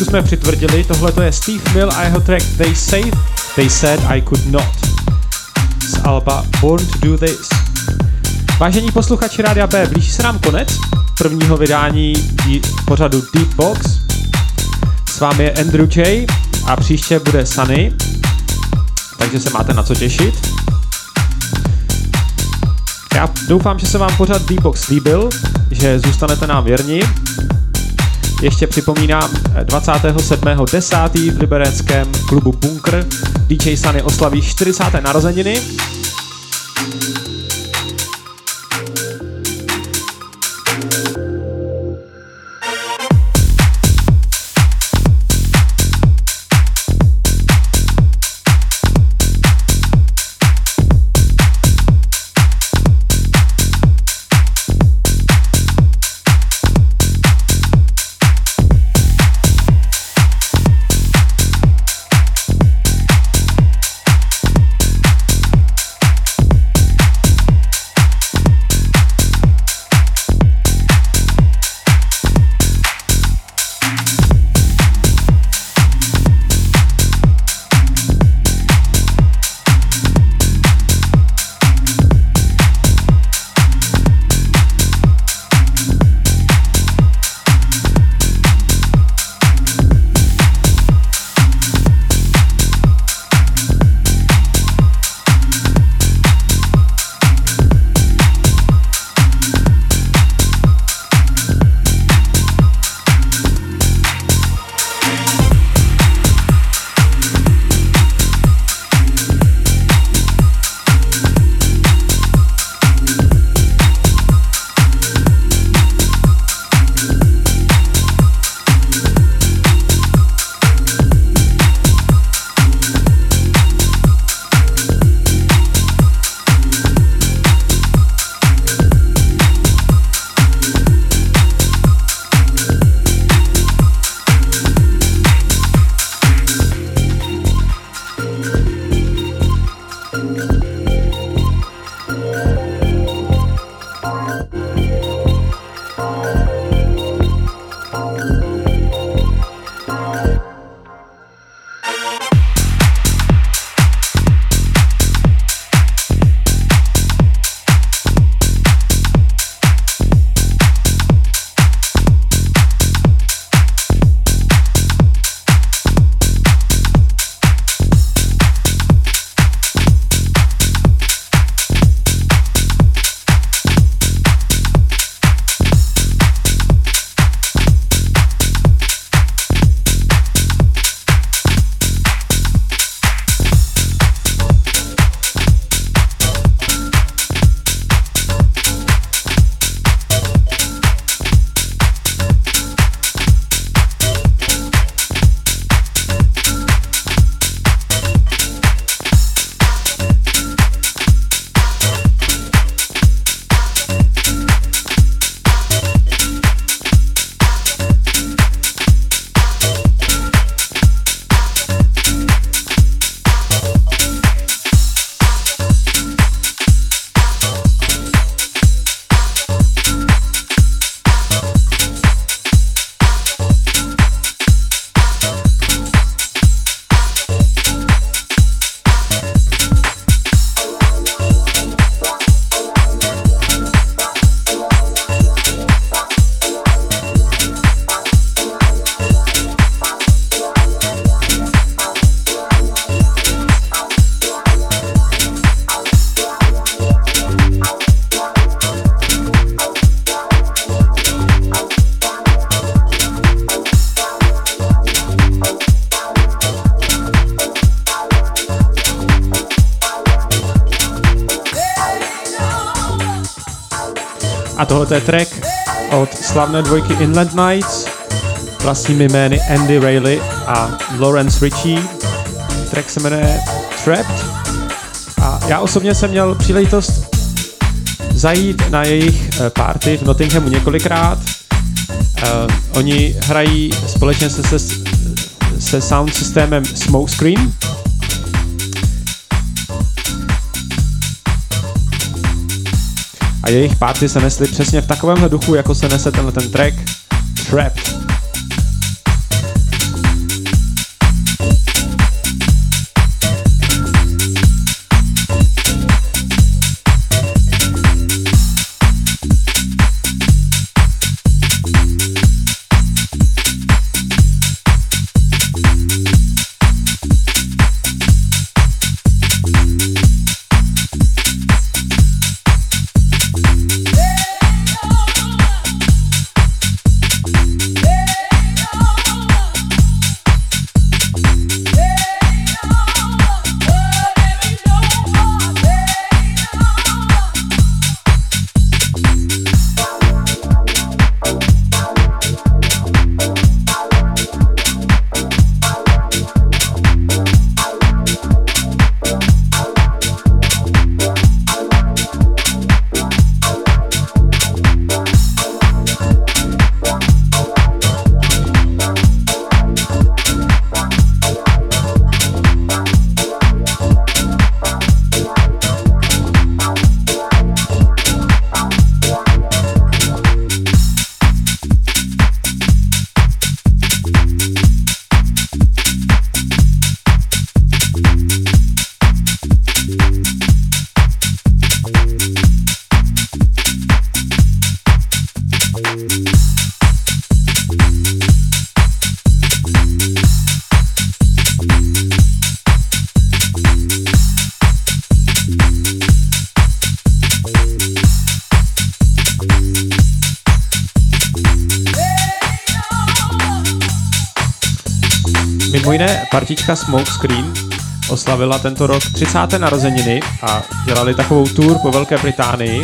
Speaker 3: Trošičku jsme přitvrdili, tohle to je Steve Mill a jeho track They Say, They Said I Could Not z Alba Born to Do This. Vážení posluchači Rádia B, blíží se nám konec prvního vydání pořadu Deep Box. S vámi je Andrew J a příště bude Sunny, takže se máte na co těšit. Já doufám, že se vám pořad Deepbox líbil, že zůstanete nám věrni. Ještě připomínám, 27.10. v libereckém klubu Bunker DJ Sunny oslaví 40. narozeniny. Tohle je track od slavné dvojky Inland Nights vlastními jmény Andy Rayleigh a Lawrence Ritchie. Track se jmenuje Trapped. A já osobně jsem měl příležitost zajít na jejich eh, party v Nottinghamu několikrát. Uh, oni hrají společně se, se, se sound systémem Smokescreen. Jejich party se nesly přesně v takovémhle duchu, jako se nese tenhle ten track Trapped. Partička Smokescreen oslavila tento rok 30. narozeniny a dělali takovou tour po Velké Británii.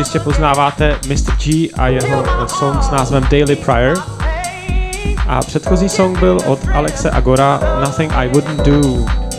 Speaker 3: Jistě poznáváte Mr. G a jeho song s názvem Daily Prior. A předchozí song byl od Alexe Agora Nothing I Wouldn't Do.